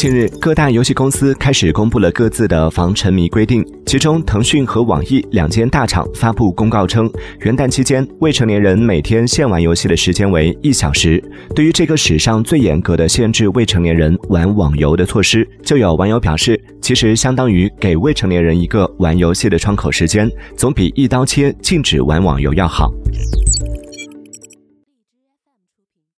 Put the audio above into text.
近日各大游戏公司开始公布了各自的防沉迷规定其中腾讯和网易两间大厂发布公告称元旦期间未成年人每天限玩游戏的时间为一小时。对于这个史上最严格的限制未成年人玩网游的措施就有网友表示其实相当于给未成年人一个玩游戏的窗口时间总比一刀切禁止玩网游要好。